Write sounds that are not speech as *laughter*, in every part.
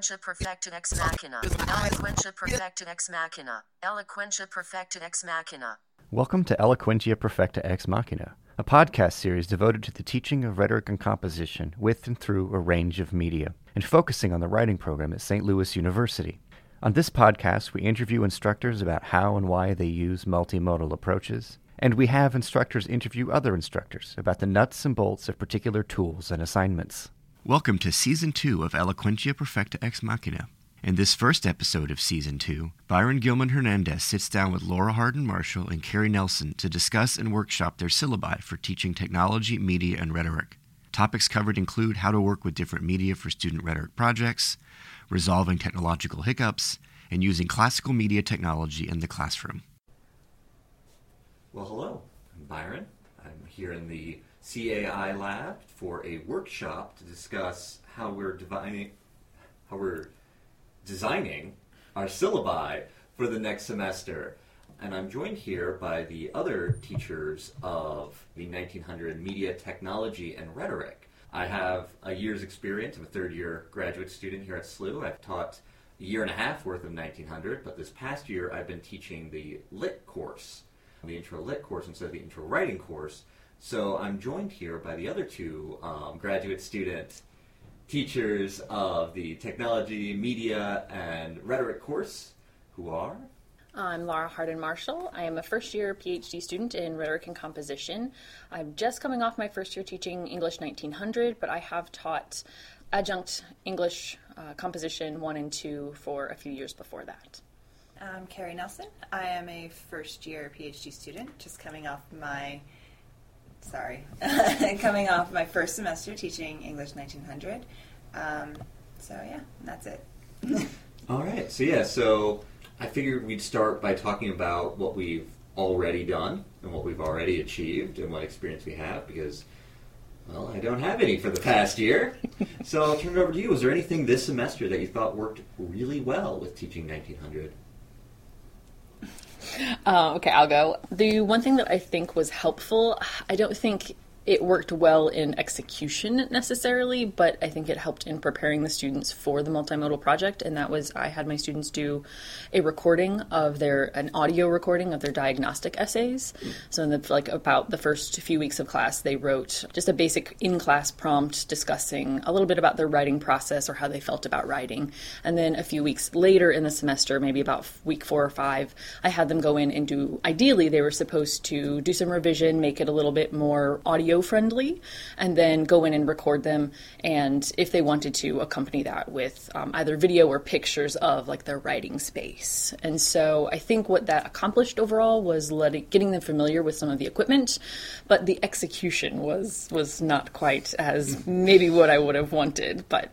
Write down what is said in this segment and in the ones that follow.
Eloquentia ex machina. Eloquentia ex machina. Eloquentia ex machina. Welcome to Eloquentia Perfecta Ex Machina, a podcast series devoted to the teaching of rhetoric and composition with and through a range of media, and focusing on the writing program at St. Louis University. On this podcast, we interview instructors about how and why they use multimodal approaches, and we have instructors interview other instructors about the nuts and bolts of particular tools and assignments. Welcome to Season 2 of Eloquentia Perfecta Ex Machina. In this first episode of Season 2, Byron Gilman Hernandez sits down with Laura Hardin Marshall and Carrie Nelson to discuss and workshop their syllabi for teaching technology, media, and rhetoric. Topics covered include how to work with different media for student rhetoric projects, resolving technological hiccups, and using classical media technology in the classroom. Well, hello, I'm Byron. I'm here in the CAI lab for a workshop to discuss how we're divining, how we're designing our syllabi for the next semester. And I'm joined here by the other teachers of the 1900 Media Technology and Rhetoric. I have a year's experience. I'm a third year graduate student here at SLU. I've taught a year and a half worth of 1900, but this past year I've been teaching the lit course, the intro lit course instead of the intro writing course. So I'm joined here by the other two um, graduate student teachers of the technology, media, and rhetoric course, who are I'm Laura Hardin Marshall. I am a first year PhD student in rhetoric and composition. I'm just coming off my first year teaching English 1900, but I have taught adjunct English uh, composition 1 and 2 for a few years before that. I'm Carrie Nelson. I am a first year PhD student, just coming off my sorry, *laughs* coming off my first semester teaching English 1900. Um, so yeah, that's it. *laughs* All right. So yeah, so I figured we'd start by talking about what we've already done and what we've already achieved and what experience we have because well, I don't have any for the past year. *laughs* so I'll turn it over to you. Was there anything this semester that you thought worked really well with teaching 1900? Uh, okay, I'll go. The one thing that I think was helpful, I don't think it worked well in execution necessarily, but I think it helped in preparing the students for the multimodal project. And that was I had my students do a recording of their an audio recording of their diagnostic essays. Mm. So in the like about the first few weeks of class, they wrote just a basic in class prompt discussing a little bit about their writing process or how they felt about writing. And then a few weeks later in the semester, maybe about week four or five, I had them go in and do. Ideally, they were supposed to do some revision, make it a little bit more audio friendly, and then go in and record them. And if they wanted to, accompany that with um, either video or pictures of like their writing space. And so I think what that accomplished overall was letting, getting them familiar with some of the equipment, but the execution was was not quite as maybe what I would have wanted. But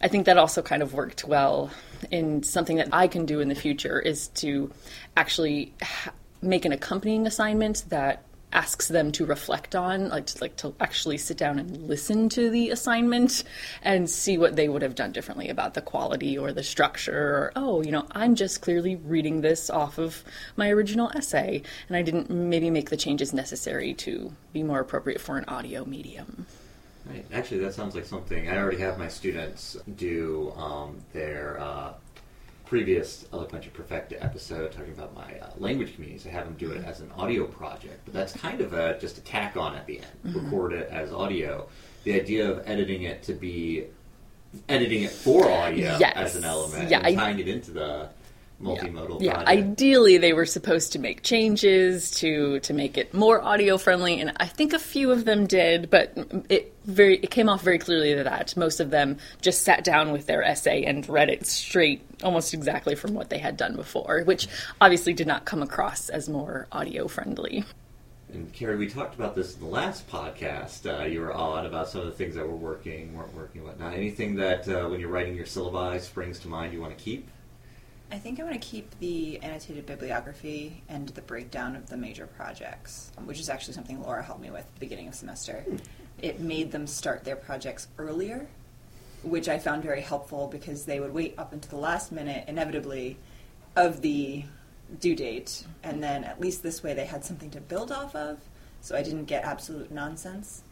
I think that also kind of worked well in something that I can do in the future is to actually ha- make an accompanying assignment that asks them to reflect on like to, like to actually sit down and listen to the assignment and see what they would have done differently about the quality or the structure or oh you know i'm just clearly reading this off of my original essay and i didn't maybe make the changes necessary to be more appropriate for an audio medium Right. Actually, that sounds like something I already have my students do um, their uh, previous Eloquentia Perfecta episode talking about my uh, language communities. I have them do it as an audio project, but that's kind of a, just a tack on at the end. Mm-hmm. Record it as audio. The idea of editing it to be editing it for audio Yes. as an element Yeah, and I- tying it into the multimodal yeah project. ideally they were supposed to make changes to to make it more audio friendly and i think a few of them did but it very it came off very clearly that most of them just sat down with their essay and read it straight almost exactly from what they had done before which obviously did not come across as more audio friendly And Carrie, we talked about this in the last podcast. Uh, you were on about some of the things that were working, weren't working, whatnot. Anything that uh, when you're writing your syllabi springs to mind you want to keep? I think I want to keep the annotated bibliography and the breakdown of the major projects, which is actually something Laura helped me with at the beginning of semester. It made them start their projects earlier, which I found very helpful because they would wait up until the last minute, inevitably, of the due date, and then at least this way they had something to build off of, so I didn't get absolute nonsense.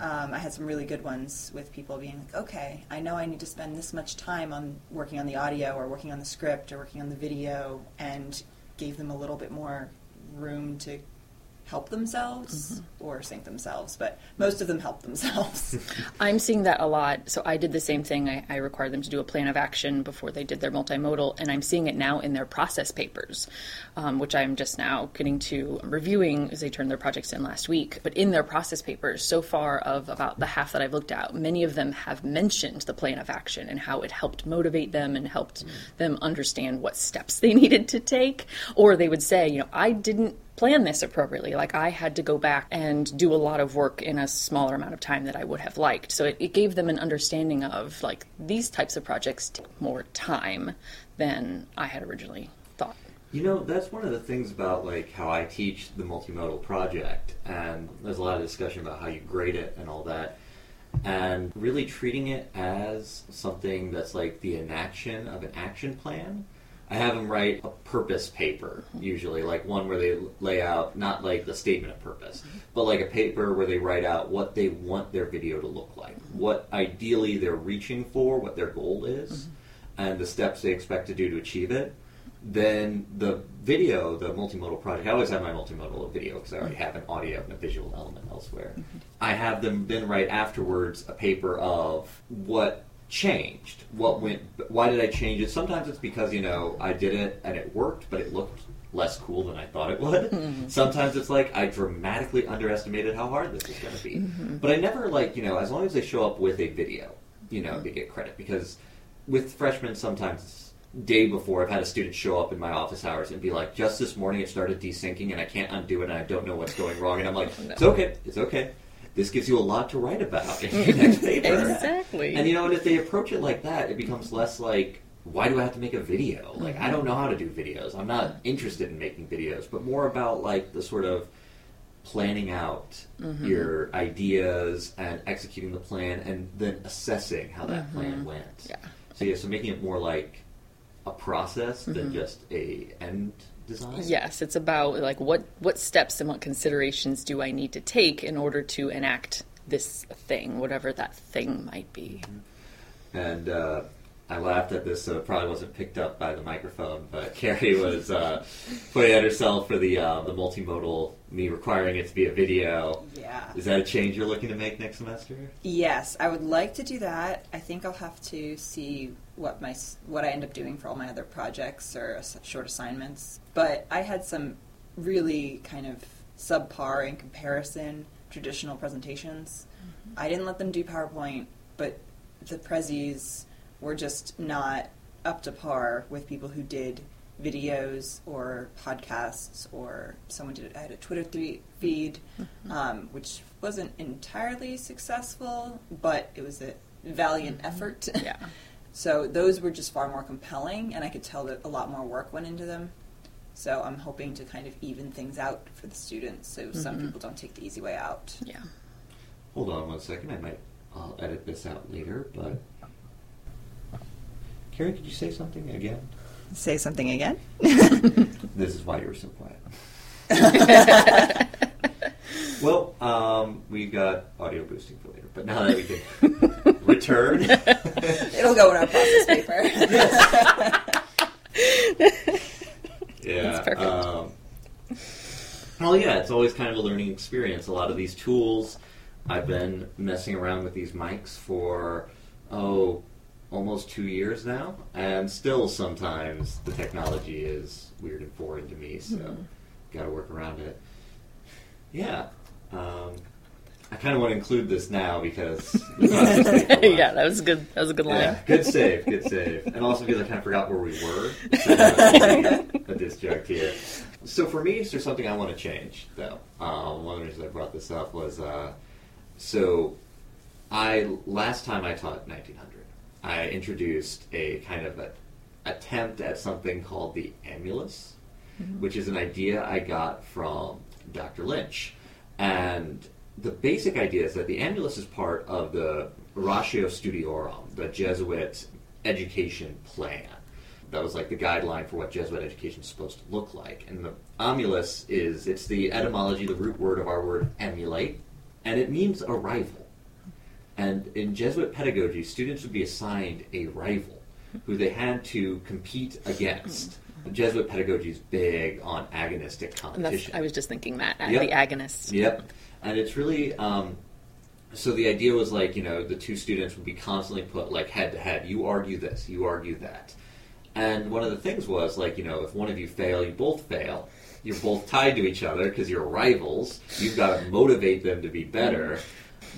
Um, I had some really good ones with people being like, okay, I know I need to spend this much time on working on the audio or working on the script or working on the video, and gave them a little bit more room to help themselves or sink themselves, but most of them help themselves. *laughs* I'm seeing that a lot. So I did the same thing. I, I required them to do a plan of action before they did their multimodal, and I'm seeing it now in their process papers, um, which I'm just now getting to reviewing as they turned their projects in last week. But in their process papers, so far of about the half that I've looked at, many of them have mentioned the plan of action and how it helped motivate them and helped them understand what steps they *laughs* needed to take. Or they would say, you know, I didn't plan this appropriately. Like I had to go back and do a lot of work in a smaller amount of time that I would have liked. So it, it gave them an understanding of like these types of projects take more time than I had originally thought. You know, that's one of the things about like how I teach the multimodal project, and there's a lot of discussion about how you grade it and all that, and really treating it as something that's like the enaction of an action plan. I have them write a purpose paper, usually, like one where they lay out not like the statement of purpose, but like a paper where they write out what they want their video to look like, what ideally they're reaching for, what their goal is, and the steps they expect to do to achieve it then the video, the multimodal project, I always have my multimodal video because I already have an audio and a visual element elsewhere. Mm-hmm. I have them then write afterwards a paper of what changed, what went, why did I change it? Sometimes it's because, you know, I did it and it worked, but it looked less cool than I thought it would. Mm-hmm. Sometimes it's like I dramatically underestimated how hard this is going to be. Mm-hmm. But I never like, you know, as long as they show up with a video, you know, they mm-hmm. get credit because with freshmen sometimes day before I've had a student show up in my office hours and be like, just this morning it started desyncing and I can't undo it and I don't know what's going wrong. And I'm like, oh, it's okay, it's okay. This gives you a lot to write about in your *laughs* next paper. Exactly. And you know, and if they approach it like that, it becomes less like, why do I have to make a video? Like, I mm-hmm. don't know how to do videos. I'm not interested in making videos, but more about like the sort of planning out mm-hmm. your ideas and executing the plan and then assessing how that plan mm-hmm. went. Yeah. So yeah, so making it more like a process than just a end design. Yes, it's about like what what steps and what considerations do I need to take in order to enact this thing, whatever that thing might be. And uh, I laughed at this, so it probably wasn't picked up by the microphone. But *laughs* Carrie was uh, putting at herself for the uh, the multimodal, me requiring it to be a video. yeah. Is that a change you're looking to make next semester? Yes, I would like to do that. I think I'll have to see what my what I end up doing for all my other projects or short assignments. But I had some really kind of subpar in comparison traditional presentations. I didn't let them do PowerPoint, but the prezzies were just not up to par with people who did videos or podcasts or someone did I had a Twitter th- feed, mm-hmm. um, which wasn't entirely successful, but it was a valiant mm-hmm. effort. *laughs* Yeah. *laughs* so those were just far more compelling, and I could tell that a lot more work went into them. So I'm hoping to kind of even things out for the students, so some mm-hmm. people don't take the easy way out. Yeah. Hold on one second. I might I'll edit this out later, but Carrie, could you say something again? Say something again. *laughs* This is why you were so quiet. *laughs* well, um, we got audio boosting for later, but now that we can return, *laughs* It'll go in our process paper. yeah. That's perfect. Um, well, yeah, it's always kind of a learning experience. A lot of these tools, I've been messing around with these mics for oh, almost two years now, and still sometimes the technology is weird and foreign to me. So, Mm-hmm. got to work around it. Yeah. Um, I kind of want to include this now because the process paper yeah, that was good. That was a good line. yeah, good save, good save. And also because I kind of forgot where we were. So *laughs* a disjunct here. So for me, is there something I want to change, though? Um, one of the reasons I brought this up was uh, so I last time I taught 1900, I introduced a kind of a attempt at something called the Aemulus, mm-hmm. which is an idea I got from Dr. Lynch. And the basic idea is that the Aemulus is part of the Ratio Studiorum, the Jesuit education plan. That was like the guideline for what Jesuit education is supposed to look like. And the Aemulus is, it's the etymology, the root word of our word emulate, and it means a rival. And in Jesuit pedagogy, students would be assigned a rival who they had to compete against. Jesuit pedagogy is big on agonistic competition. I was just thinking that, Yep. the agonists. Yep. And it's really um, so the idea was like, you know, the two students would be constantly put like head to head. You argue this, you argue that. And one of the things was like, you know, if one of you fail, you both fail. You're both tied to each other because you're rivals. You've got to motivate them to be better.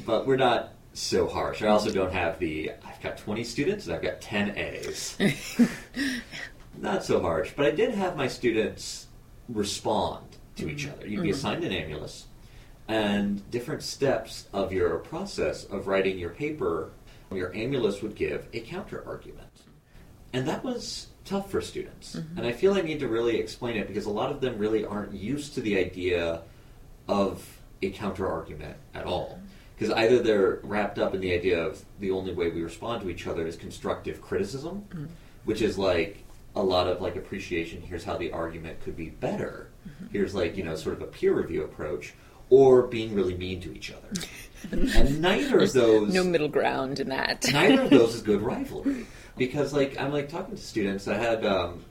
But we're not so harsh. I also don't have the I've got 20 students and I've got 10 A's. *laughs* not so harsh. But I did have my students respond to each mm-hmm. other. You'd be mm-hmm. assigned an aemulus, and different steps of your process of writing your paper, your aemulus would give a counter argument. And that was tough for students. Mm-hmm. And I feel I need to really explain it because a lot of them really aren't used to the idea of a counter argument at all. Because either they're wrapped up in the idea of the only way we respond to each other is constructive criticism, mm-hmm. which is like a lot of like appreciation. Here's how the argument could be better. Mm-hmm. Here's like, you know, sort of a peer review approach, or being really mean to each other. Mm-hmm. and neither of those No middle ground in that. neither of those is *laughs* good rivalry because like i'm like talking to students i had um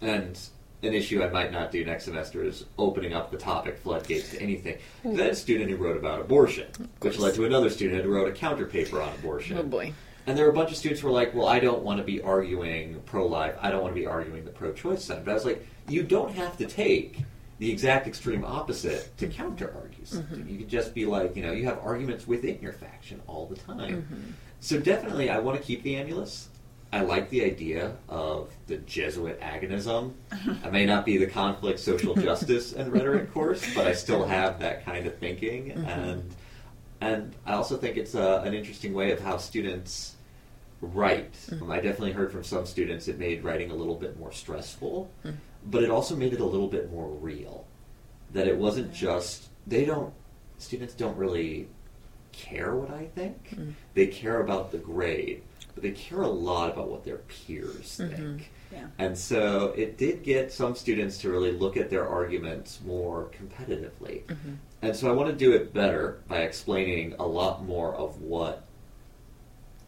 and an issue i might not do next semester is opening up the topic floodgates to anything. Hmm. Had a student who wrote about abortion which led to another student who wrote a counter paper on abortion oh boy. and there were a bunch of students who were like, well, I don't want to be arguing pro life. I don't want to be arguing the pro choice side. But I was like, you don't have to take the exact extreme opposite to counter argue something. Mm-hmm. You could just be like, you know, you have arguments within your faction all the time. Mm-hmm. So definitely, I want to keep the aemulus. I like the idea of the Jesuit agonism. Uh-huh. I may not be the conflict, social *laughs* justice, and rhetoric course, but I still have that kind of thinking. Mm-hmm. And and I also think it's a, an interesting way of how students write. Mm. Um, I definitely heard from some students it made writing a little bit more stressful, mm. but it also made it a little bit more real. That it wasn't just they don't students don't really care what I think. Mm. They care about the grade, but they care a lot about what their peers mm-hmm. think. Yeah. And so it did get some students to really look at their arguments more competitively. Mm-hmm. And so I want to do it better by explaining a lot more of what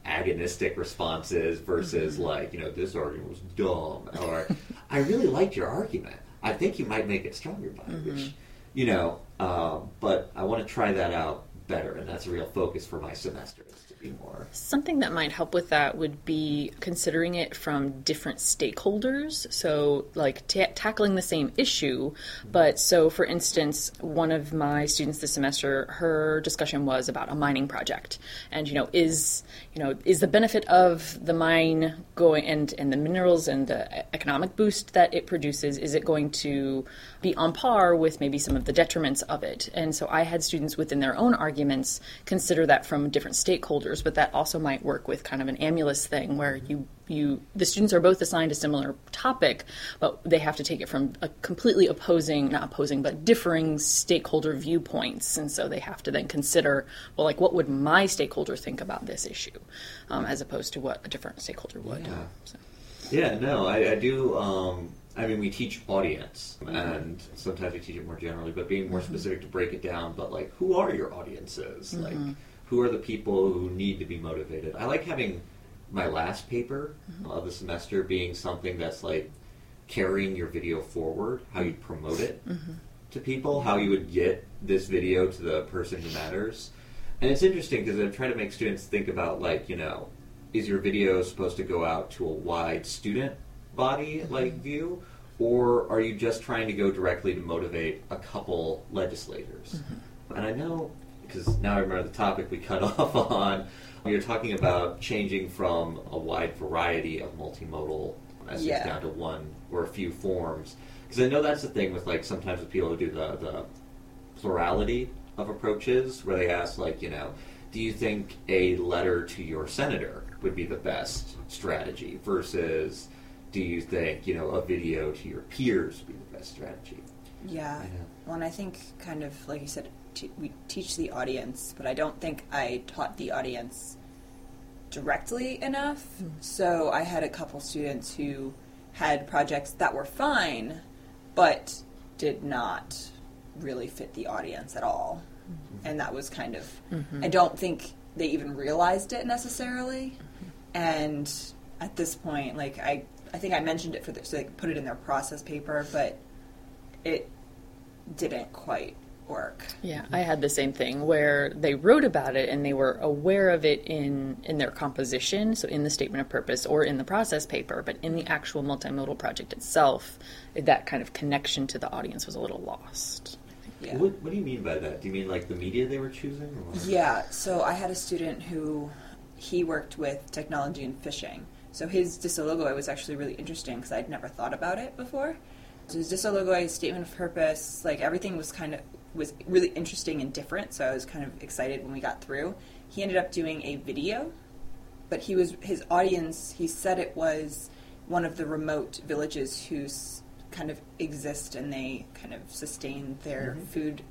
agonistic response is versus mm-hmm. like, you know, this argument was dumb or I really liked your argument. I think you might make it stronger by it, which, you know, um, but I want to try that out better, and that's a real focus for my semester is to be more. Something that might help with that would be considering it from different stakeholders. So, like ta tackling the same issue, but so for instance, one of my students this semester, her discussion was about a mining project, and you know, is you know, is the benefit of the mine going and and the minerals and the economic boost that it produces, is it going to be on par with maybe some of the detriments of it? And so I had students within their own arguments consider that from different stakeholders, but that also might work with kind of an aemulus thing where you you the students are both assigned a similar topic, but they have to take it from a completely opposing, not opposing, but differing stakeholder viewpoints, and so they have to then consider, well, like what would my stakeholder think about this issue, um, as opposed to what a different stakeholder would. Yeah. So. Yeah, no, I, I do. Um, I mean, we teach audience, and sometimes we teach it more generally, but being more specific to break it down. But like, who are your audiences? Like, who are the people who need to be motivated? I like having my last paper mm-hmm. uh, of the semester being something that's like carrying your video forward, how you promote it mm-hmm. to people, how you would get this video to the person who matters. And it's interesting because I'm trying to make students think about like, you know, is your video supposed to go out to a wide student body mm-hmm. like view? Or are you just trying to go directly to motivate a couple legislators? And I know, because now I remember the topic we cut *laughs* off on, you're talking about changing from a wide variety of multimodal essays Yeah. down to one or a few forms. Because I know that's the thing with like sometimes with people who do the, the plurality of approaches, where they ask like, you know, do you think a letter to your senator would be the best strategy versus do you think, you know, a video to your peers would be the best strategy? Yeah. Know. Well, and I think kind of like you said, t- we teach the audience, but I don't think I taught the audience directly enough. Hmm. So I had a couple students who had projects that were fine, but did not really fit the audience at all. Hmm. and that was kind of. Mm-hmm. I don't think they even realized it necessarily, mm-hmm. and at this point, like I, I think I mentioned it for the, so they put it in their process paper, but it didn't quite work. Yeah, I had the same thing where they wrote about it and they were aware of it in in their composition, so in the statement of purpose or in the process paper, but in the actual multimodal project itself, that kind of connection to the audience was a little lost. Yeah. What, what do you mean by that? Do you mean like the media they were choosing? Or? Yeah, so I had a student who he worked with technology and fishing. So his Dissoi Logoi was actually really interesting because I'd never thought about it before. So his Dissoi Logoi, his statement of purpose, like everything was kind of was really interesting and different. So I was kind of excited when we got through. He ended up doing a video, but he was his audience. He said it was one of the remote villages who kind of exist and they kind of sustain their mm-hmm. food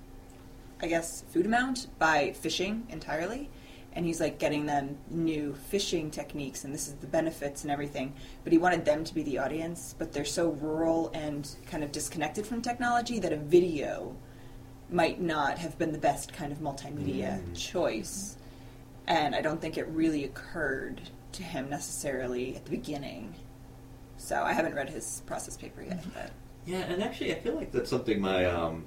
I guess, food amount by fishing entirely. And he's like getting them new fishing techniques, and this is the benefits and everything. But he wanted them to be the audience, but they're so rural and kind of disconnected from technology that a video might not have been the best kind of multimedia mm. choice. And I don't think it really occurred to him necessarily at the beginning. So I haven't read his process paper yet, mm-hmm. but Yeah, and actually, I feel like that's something my um,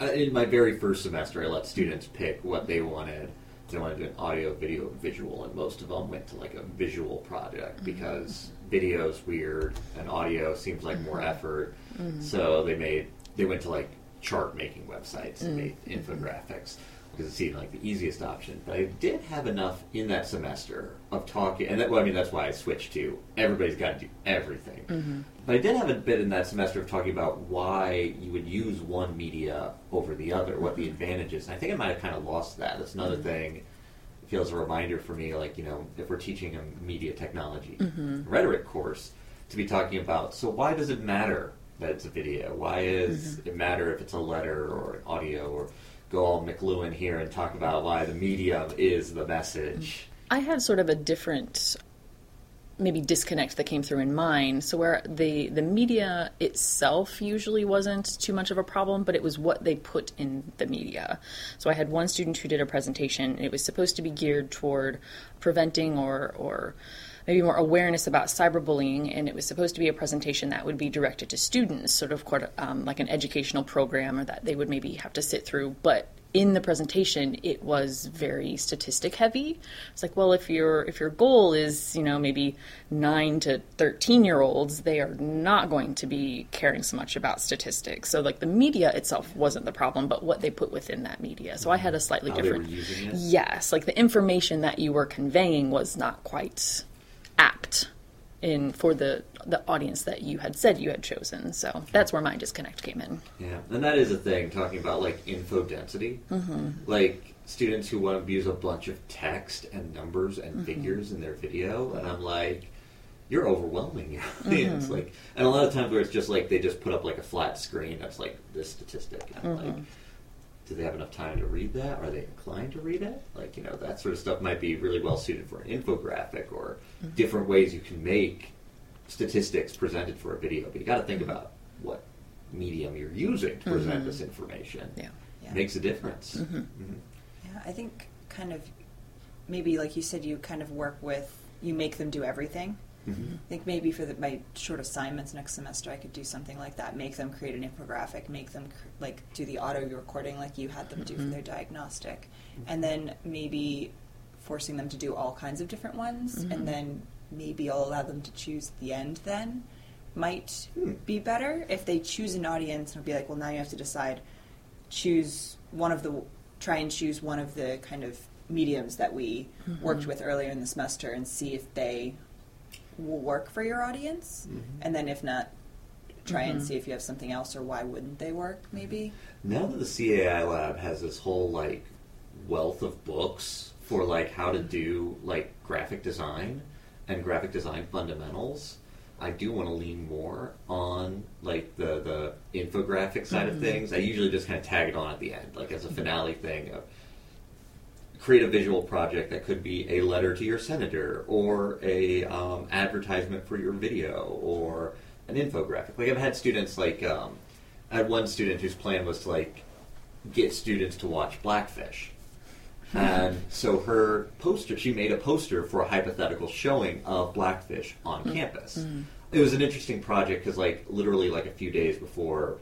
uh, in my very first semester, I let students pick what they wanted. They wanted to do an audio, video, visual, and most of them went to like a visual project mm-hmm. because video's weird and audio seems like more mm-hmm. effort. So they made they went to like chart making websites and mm. made mm-hmm. infographics because it seemed like the easiest option. But I did have enough in that semester of talking, and that, well, I mean that's why I switched to everybody's got to do everything. Mm-hmm. But I did have a bit in that semester of talking about why you would use one media over the other, what the advantages. And I think I might have kind of lost that. That's another mm-hmm. thing. It feels a reminder for me, like you know, if we're teaching a media technology rhetoric course, to be talking about. So why does it matter that it's a video? Why is mm-hmm. it matter if it's a letter or an audio or go all McLuhan here and talk about why the medium is the message? I had sort of a different maybe disconnect that came through in mine. So where the the media itself usually wasn't too much of a problem, but it was what they put in the media. So I had one student who did a presentation. And it was supposed to be geared toward preventing or or maybe more awareness about cyberbullying, and it was supposed to be a presentation that would be directed to students, sort of um, like an educational program, or that they would maybe have to sit through. But in the presentation, it was very statistic heavy. It's like, well, if your if your goal is you know maybe nine to thirteen year olds, they are not going to be caring so much about statistics. So like the media itself wasn't the problem, but what they put within that media. So I had a slightly How different. Yes, like the information that you were conveying was not quite apt in for the the audience that you had said you had chosen. So that's where my disconnect came in. Yeah, and that is a thing talking about like info density. Mm-hmm. Like students who want to use a bunch of text and numbers and mm-hmm. figures in their video, and I'm like, you're overwhelming your mm-hmm. audience. Like, and a lot of times where it's just like they just put up like a flat screen that's like this statistic, and I'm like. Mm-hmm. Do they have enough time to read that? Are they inclined to read it? Like, you know, that sort of stuff might be really well suited for an infographic or mm-hmm. different ways you can make statistics presented for a video. But you got to think mm-hmm. about what medium you're using to present mm-hmm. this information. Yeah. Yeah. Makes a difference. Mhm. Yeah, I think kind of maybe like you said, you kind of work with you make them do everything. Mhm. I think maybe for the, my short assignments next semester, I could do something like that. Make them create an infographic. Make them cr- like do the auto recording like you had them do for their diagnostic, and then maybe forcing them to do all kinds of different ones, and then maybe I'll allow them to choose the end. Then might Hmm. be better if they choose an audience and be like, well, now you have to decide choose one of the try and choose one of the kind of mediums that we worked with earlier in the semester and see if they will work for your audience. Mm-hmm. And then if not try and mm-hmm. see if you have something else or why wouldn't they work mm-hmm. maybe? Now that the CAI lab has this whole like wealth of books for like how to do like graphic design and graphic design fundamentals, I do want to lean more on like the the infographic side of things. I usually just kind of tag it on at the end, like as a finale thing of create a visual project that could be a letter to your senator or a um, advertisement for your video or an infographic. Like I've had students like um, I had one student whose plan was to like get students to watch Blackfish. And so her poster, she made a poster for a hypothetical showing of Blackfish on campus. It was an interesting project because, like, literally, like a few days before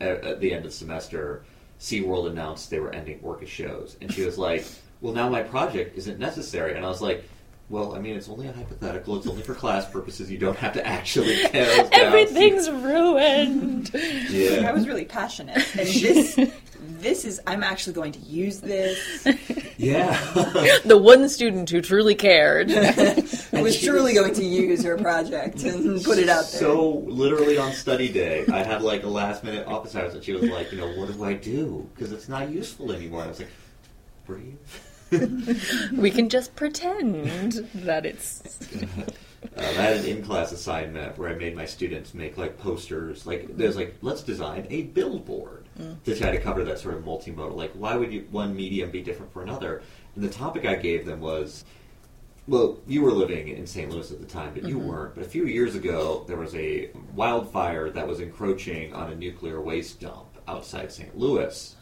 at, at the end of the semester, SeaWorld announced they were ending orca shows. And she was like, Well, now my project isn't necessary. And I was like, Well, I mean, it's only a hypothetical. It's only for class purposes. You don't have to actually *laughs* tear us down. Everything's ruined. I was really passionate, and this *laughs* this is I'm actually going to use this. Yeah. *laughs* the one student who truly cared. I was truly going to use her project and put it out there. So literally on study day, I had like a last minute office hours, and she was like, you know, what do I do? Because it's not useful anymore. And I was like, breathe. We can just pretend that it's. *laughs* Uh, I had an in-class assignment where I made my students make like posters. Like there's like let's design a billboard to try to cover that sort of multimodal. Like why would you one medium be different for another? And the topic I gave them was, well, you were living in St. Louis at the time, but you weren't. But a few years ago, there was a wildfire that was encroaching on a nuclear waste dump outside St. Louis,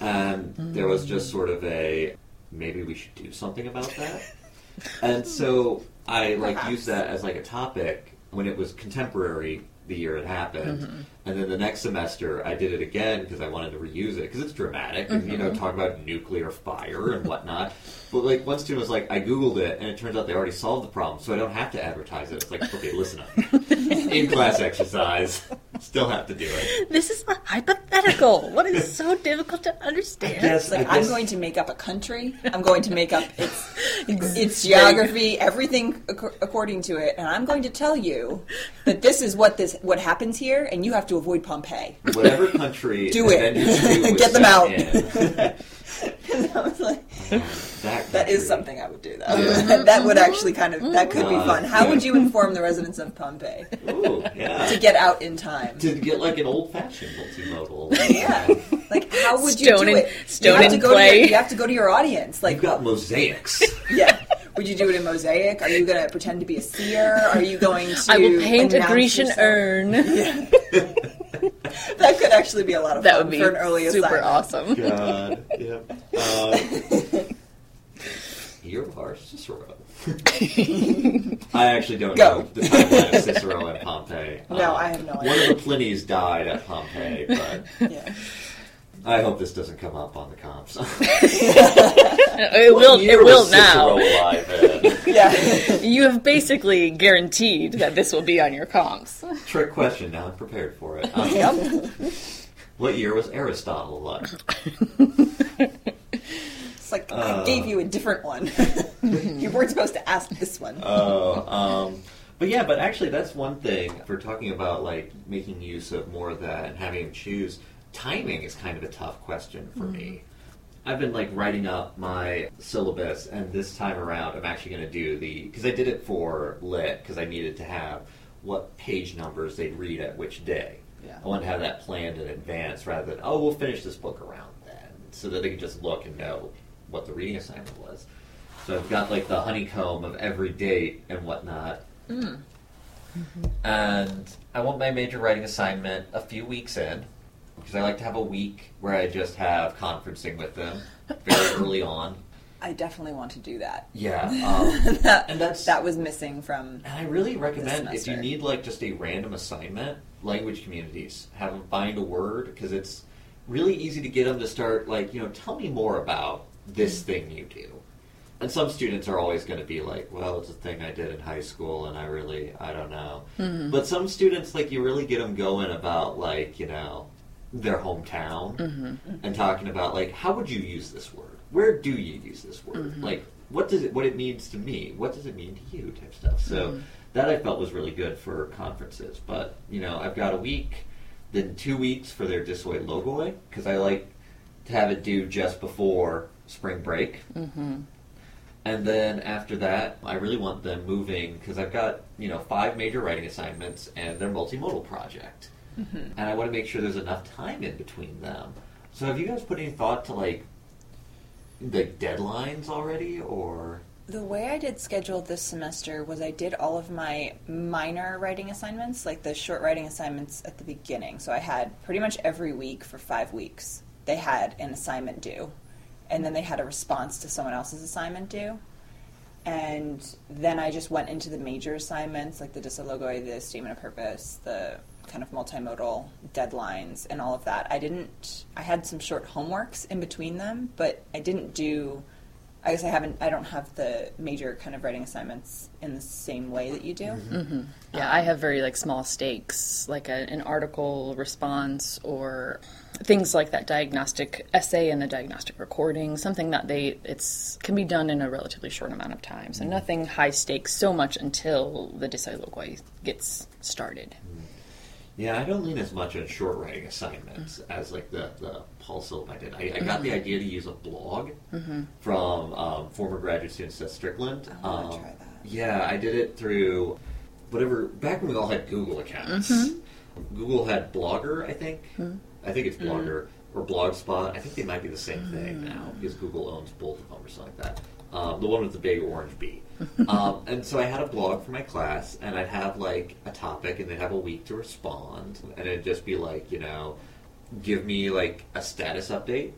and there was just sort of a maybe we should do something about that. And so I like Perhaps. used that as like a topic when it was contemporary the year it happened, mm-hmm. and then the next semester I did it again because I wanted to reuse it because it's dramatic and you know mm-hmm. talk about nuclear fire and whatnot. But like one student was like, I googled it and it turns out they already solved the problem, so I don't have to advertise it. It's like okay, listen up, *laughs* in class exercise, still have to do it. This is a hypothetical. What is so difficult to understand? Yes, Like I I'm going to make up a country. I'm going to make up its *laughs* its geography, everything ac- according to it, and I'm going to tell you that this is what this what happens here, and you have to avoid Pompeii. Whatever country Do it. Avengers 2 was Get them set out. *laughs* in, *laughs* And I was like, that, that is something I would do. Though. *laughs* that would actually kind of that could be fun. How yeah. would you inform the residents of Pompeii Ooh, yeah. to get out in time? to get like an old fashioned multimodal. Yeah, like how would you Stone do and- it? stone you have to and go To clay. your, you have to go to your audience. Like, You've got mosaics. yeah, would you do it in mosaic? Are you going to pretend to be a seer? Are you going to? I will paint a Grecian yourself? urn. *laughs* That could actually be a lot of That fun would be for an early super assignment. awesome. *laughs* God. Yep. Um, Year of Cicero. I actually don't Go. know the timeline of Cicero and Pompeii. No, Um, I have no idea. One of the Plinies died at Pompeii, but Yeah. I hope this doesn't come up on the comps. *laughs* *laughs* It will. Year It will was now. *laughs* Yeah. You have basically guaranteed that this will be on your comps. Trick question. Now I'm prepared for it. Um, yep. What year was Aristotle alive? It's like Uh. I gave you a different one. you weren't supposed to ask this one. Oh, um, but yeah, but actually, that's one thing. If we're talking about like making use of more of that and having them choose, timing is kind of a tough question for me. Mm-hmm. I've been like writing up my syllabus, and this time around, I'm actually going to do the because I did it for lit because I needed to have what page numbers they'd read at which day. Yeah. I want to have that planned in advance rather than oh, we'll finish this book around then, so that they can just look and know what the reading assignment was. So I've got like the honeycomb of every date and whatnot. Mm. And I want my major writing assignment a few weeks in because I like to have a week where I just have conferencing with them very *coughs* early on. I definitely want to do that. Yeah, *laughs* um, that, and that's that was missing from. and I really recommend if you need like just a random assignment, language communities have them find a word because it's really easy to get them to start like you know tell me more about this thing you do. And some students are always going to be like, well, it's a thing I did in high school, and I really I don't know. But some students like you really get them going about like you know their hometown mm-hmm. and talking about like how would you use this word? Where do you use this word? Mm-hmm. Like what does it what it means to me? What does it mean to you? Type stuff. So mm-hmm. that I felt was really good for conferences. But you know I've got a week, then two weeks for their Dissoi Logoi because I like to have it due just before spring break. And then after that, I really want them moving because I've got you know five major writing assignments and their multimodal project, Mm-hmm. and I want to make sure there's enough time in between them. So have you guys put any thought to like the deadlines already, or The way I did schedule this semester was I did all of my minor writing assignments, like the short writing assignments at the beginning. So I had pretty much every week for five weeks. they had an assignment due, and then they had a response to someone else's assignment due. And then I just went into the major assignments, like the Dissoi Logoi, the statement of purpose, the kind of multimodal deadlines, and all of that. I didn't. I had some short homeworks in between them, but I didn't do. I guess I haven't. I don't have the major kind of writing assignments in the same way that you do. Mm-hmm. Mm-hmm. Yeah, I have very like small stakes, like a, an article response or things like that diagnostic essay and the diagnostic recording, something that they it's can be done in a relatively short amount of time. So mm-hmm. nothing high stakes so much until the Dissoi Logoi gets started. Yeah, I don't lean as much on short writing assignments mm-hmm. as like the, the Paul Silva did. I, I got the mm-hmm. idea to use a blog mm-hmm. from um, former graduate students at Strickland. I Um, try that. Yeah, I did it through whatever, back when we all had Google accounts. Google had Blogger, I think. Hmm. I think it's Blogger or Blogspot. I think they might be the same thing mm. now because Google owns both of them or something like that. Um, the one with the big orange bee. *laughs* um, and so I had a blog for my class, and I'd have like a topic, and they'd have a week to respond, and it'd just be like, you know, give me like a status update.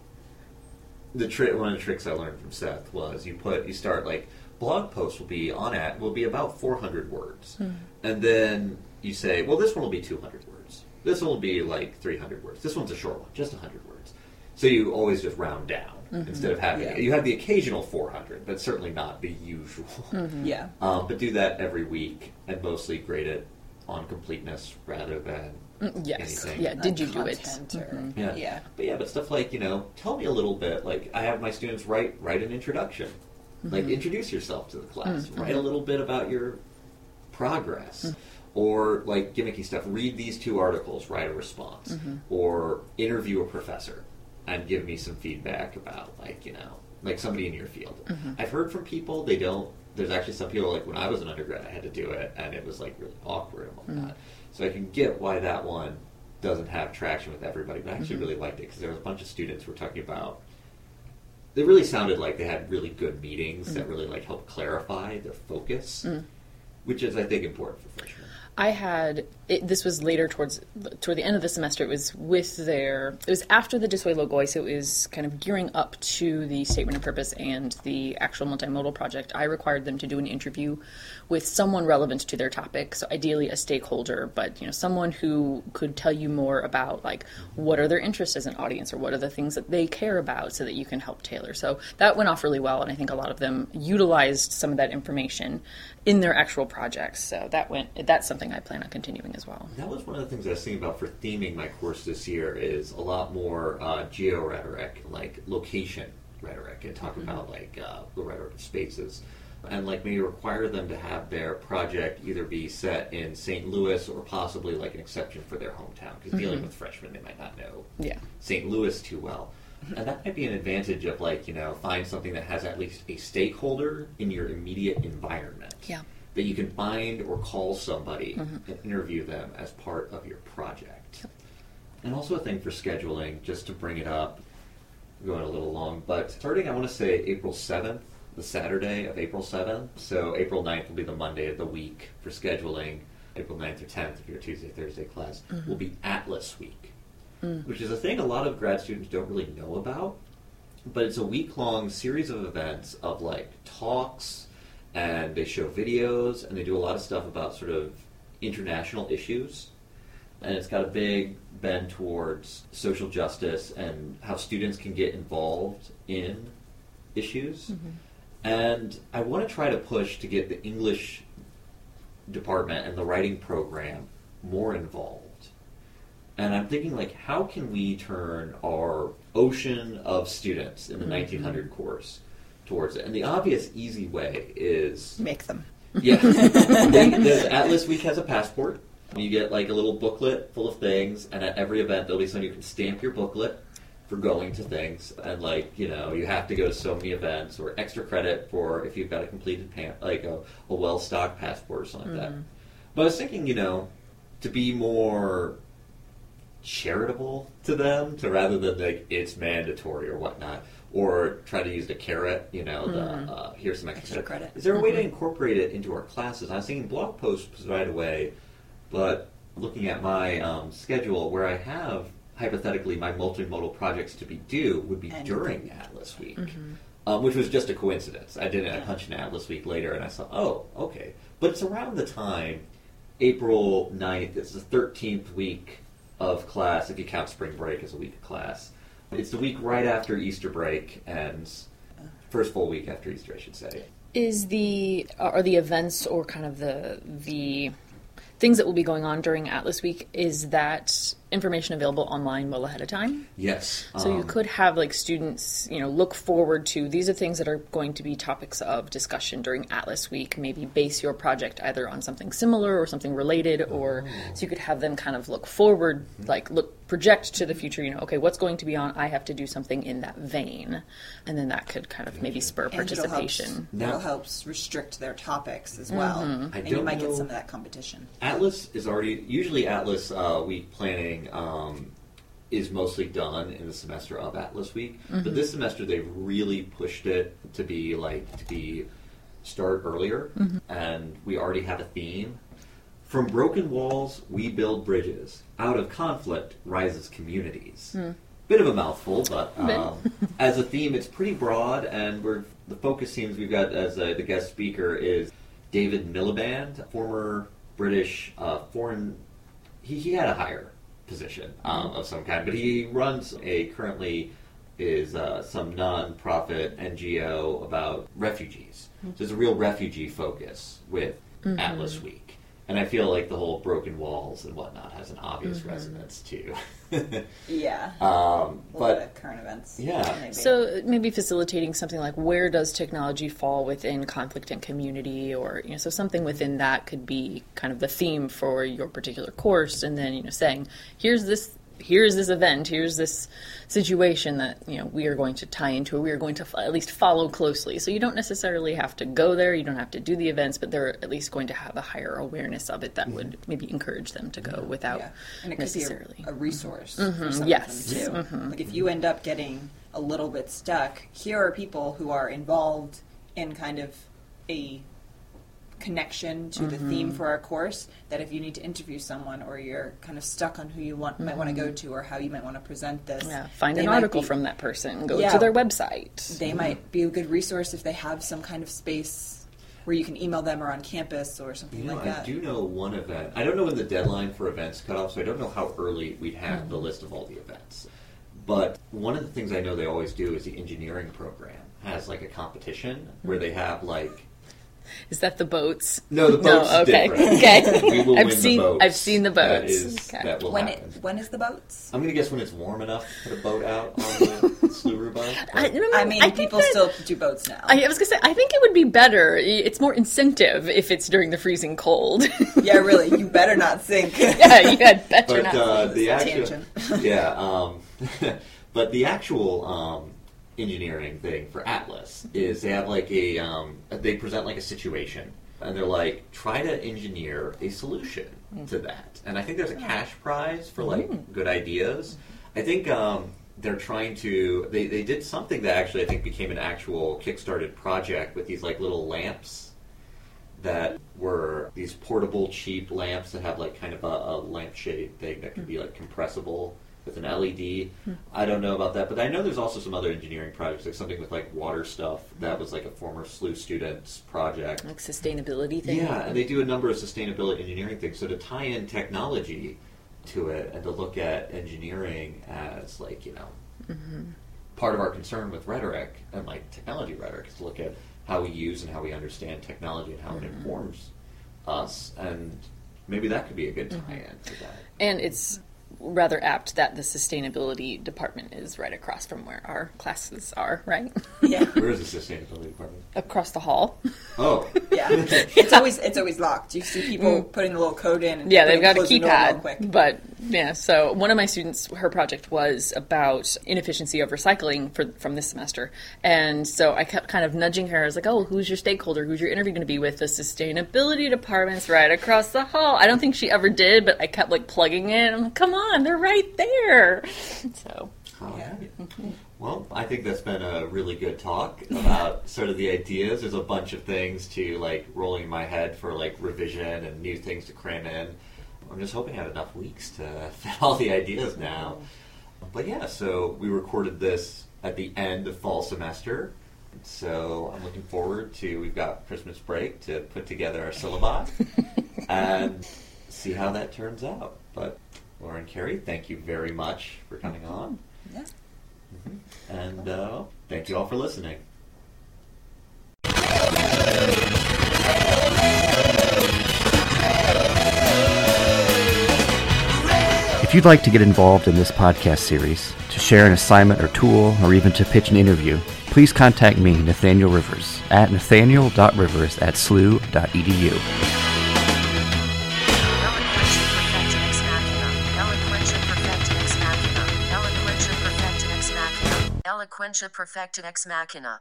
The trick, one of the tricks I learned from Seth was you put, you start like blog posts will be on at will be about 400 words, and then you say, well, this one will be 200 words. This one will be like 300 words. This one's a short one, just 100 words. So you always just round down Mm-hmm. instead of having Yeah. you have the occasional 400, but certainly not the usual. *laughs* Mm-hmm. Yeah. Um, but do that every week and mostly grade it on completeness rather than mm, Yes. anything. Yeah, did you do it? Content or- mm-hmm. Yeah. yeah. But yeah, but stuff like you know, tell me a little bit. Like I have my students write write an introduction, like introduce yourself to the class. Write a little bit about your progress, mm. or like gimmicky stuff. Read these two articles, write a response, or interview a professor and give me some feedback about like you know like somebody in your field. Mm-hmm. I've heard from people they don't. There's actually some people like when I was an undergrad, I had to do it, and it was like really awkward and mm-hmm. whatnot. So I can get why that one doesn't have traction with everybody, but I actually mm-hmm. really liked it because there was a bunch of students who were talking about. They really sounded like they had really good meetings that really like helped clarify their focus, mm. which is I think important for freshmen. I had it, this was later towards toward the end of the semester. It was with their it was after the Dissoi Logoi, so it was kind of gearing up to the statement of purpose and the actual multimodal project. I required them to do an interview with someone relevant to their topic, so ideally a stakeholder, but you know someone who could tell you more about like what are their interests as an audience or what are the things that they care about, so that you can help tailor. So that went off really well, and I think a lot of them utilized some of that information in their actual projects. So that went that's something I plan on continuing as well. That was one of the things I was thinking about for theming my course this year is a lot more uh, geo rhetoric, like location rhetoric, and talk about like uh, the rhetoric of spaces, and like maybe require them to have their project either be set in St. Louis or possibly like an exception for their hometown because dealing with freshmen they might not know Yeah. St. Louis too well. And that might be an advantage of like, you know, find something that has at least a stakeholder in your immediate environment. Yeah. That you can find or call somebody mm-hmm. and interview them as part of your project. And also a thing for scheduling, just to bring it up, going a little long, but starting, I want to say April 7th, the Saturday of April 7th. So April 9th will be the Monday of the week for scheduling. April 9th or 10th, if you're Tuesday, Thursday class, mm-hmm. will be Atlas Week which is a thing a lot of grad students don't really know about. But it's a week long series of events of like talks, and they show videos, and they do a lot of stuff about sort of international issues. And it's got a big bend towards social justice and how students can get involved in issues. Mm-hmm. And I want to try to push to get the English department and the writing program more involved. And I'm thinking, like, how can we turn our ocean of students in the mm-hmm. 1900 course towards it? And the obvious, easy way is Make them. yeah. *laughs* They- the Atlas Week has a passport. You get like a little booklet full of things, and at every event there'll be something you can stamp your booklet for going to things, and like you know you have to go to so many events or extra credit for if you've got a completed pan- like a, a well stocked passport or something like that. Mm-hmm. But I was thinking, you know, to be more charitable to them, to rather than like it's mandatory or whatnot, or try to use the carrot, you know, the uh, here's some extra, Extra credit. Is there a way to incorporate it into our classes? I was thinking blog posts right away, but looking at my um, schedule where I have hypothetically my multimodal projects to be due would be of during week. Atlas Week, um, which was just a coincidence. I did it. I punched in Atlas Week later, and I saw, oh, okay. But it's around the time, April 9th, it's the 13th week of class, if you count spring break as a week of class. It's the week right after Easter break and first full week after Easter, I should say. Is the uh, are the events or kind of the the things that will be going on during Atlas Week is that information available online well ahead of time? Yes. So you um, could have like students, you know, look forward to these are things that are going to be topics of discussion during Atlas Week. Maybe base your project either on something similar or something related, or so you could have them kind of look forward, like look project to the future. You know, okay, what's going to be on? I have to do something in that vein, and then that could kind of maybe spur And it'll help- participation. Now- It'll help restrict their topics as well, I and you don't might get some of that competition. Atlas is already usually Atlas uh, week planning um, is mostly done in the semester of Atlas week, but this semester they've really pushed it to be like to be start earlier, and we already have a theme. From broken walls, we build bridges. Out of conflict rises communities. Bit of a mouthful, but um, *laughs* as a theme, it's pretty broad, and we're the focus seems we've got as a, the guest speaker is David Miliband, former British uh, foreign. He, he had a higher position um, of some kind, but he runs a currently is uh, some non-profit NGO about refugees. So there's a real refugee focus with Atlas Week, and I feel like the whole broken walls and whatnot has an obvious resonance too. *laughs* Yeah, *laughs* um, a lot but of current events. Yeah. maybe. So maybe facilitating something like where does technology fall within conflict and community, or you know, so something within that could be kind of the theme for your particular course, and then you know, saying here's this. Here's this event. Here's this situation that you know we are going to tie into. Or we are going to fo- at least follow closely. So you don't necessarily have to go there. You don't have to do the events, but they're at least going to have a higher awareness of it that mm-hmm. would maybe encourage them to go without yeah. and it could necessarily. be a, a resource for mm-hmm. some yes. of them too. Mm-hmm. Like if you end up getting a little bit stuck, here are people who are involved in kind of a connection to the theme mm-hmm. for our course that if you need to interview someone or you're kind of stuck on who you want might want to go mm-hmm. to or how you might want to present this yeah, find an article be- from that person. Go Yeah. to their website. they mm-hmm. might be a good resource if they have some kind of space where you can email them or on campus or something You know, like that. I do know one event. I don't know when the deadline for events cut off, so I don't know how early we'd have Mm-hmm. the list of all the events. But one of the things I know they always do is the engineering program has like a competition where they have like Is that the boats? no the boats No, okay, different. *laughs* okay. we will I've win seen- the boats. I've seen the boats. is Okay. that will when it when is the boats I'm gonna guess when it's warm enough to put a boat out on the *laughs* Sluicer boat. I, no, no, I mean think people that- still do boats now I, I was gonna say, I think it would be better. It's more incentive if it's during the freezing cold. *laughs* yeah really you better not sink yeah, you had better but not. uh, This the actual yeah um, but the actual um, engineering thing for atlas is they have like a um, they present like a situation and they're like try to engineer a solution to that. And i think there's a cash prize for like good ideas. I think um, they're trying to they, they did something that actually i think became an actual kickstarted project with these like little lamps that were these portable cheap lamps that have like kind of a, a lampshade thing that could be like compressible with an LED. I don't know about that, but I know there's also some other engineering projects, like something with like water stuff that was like a former SLU student's project. like sustainability thing. Yeah, and they do a number of sustainability engineering things. So to tie in technology to it and to look at engineering as like you know mm-hmm. part of our concern with rhetoric and like technology rhetoric is to look at how we use and how we understand technology and how it mm-hmm. informs us, and maybe that could be a good tie-in for that. And it's rather apt that the sustainability department is right across from where our classes are, right? yeah *laughs* Where is the sustainability department? across the hall. Oh, Yeah, *laughs* it's always it's always locked. You see people putting the little code in. And Mm. Yeah, they've got a closing the door real keypad. quick. But yeah, so one of my students, her project was about inefficiency of recycling for from this semester, and so I kept kind of nudging her. I was like, "Oh, who's your stakeholder? Who's your interview going to be with? The sustainability department's right across the hall." I don't think she ever did, but I kept like plugging in. I'm like, "Come on, they're right there." So All Yeah. right. Well, I think that's been a really good talk about *laughs* sort of the ideas. There's a bunch of things to like rolling in my head for like revision and new things to cram in. I'm just hoping I have enough weeks to *laughs* fit all the ideas now. But yeah, so we recorded this at the end of fall semester. So I'm looking forward to we've got Christmas break to put together our syllabi *laughs* and see how that turns out. But Lauren Carey, thank you very much for coming on. Yeah. And uh, thank you all for listening. If you'd like to get involved in this podcast series, to share an assignment or tool, or even to pitch an interview, please contact me, Nathaniel Rivers, at nathaniel.rivers at slu.edu. Eloquentia perfecta ex machina.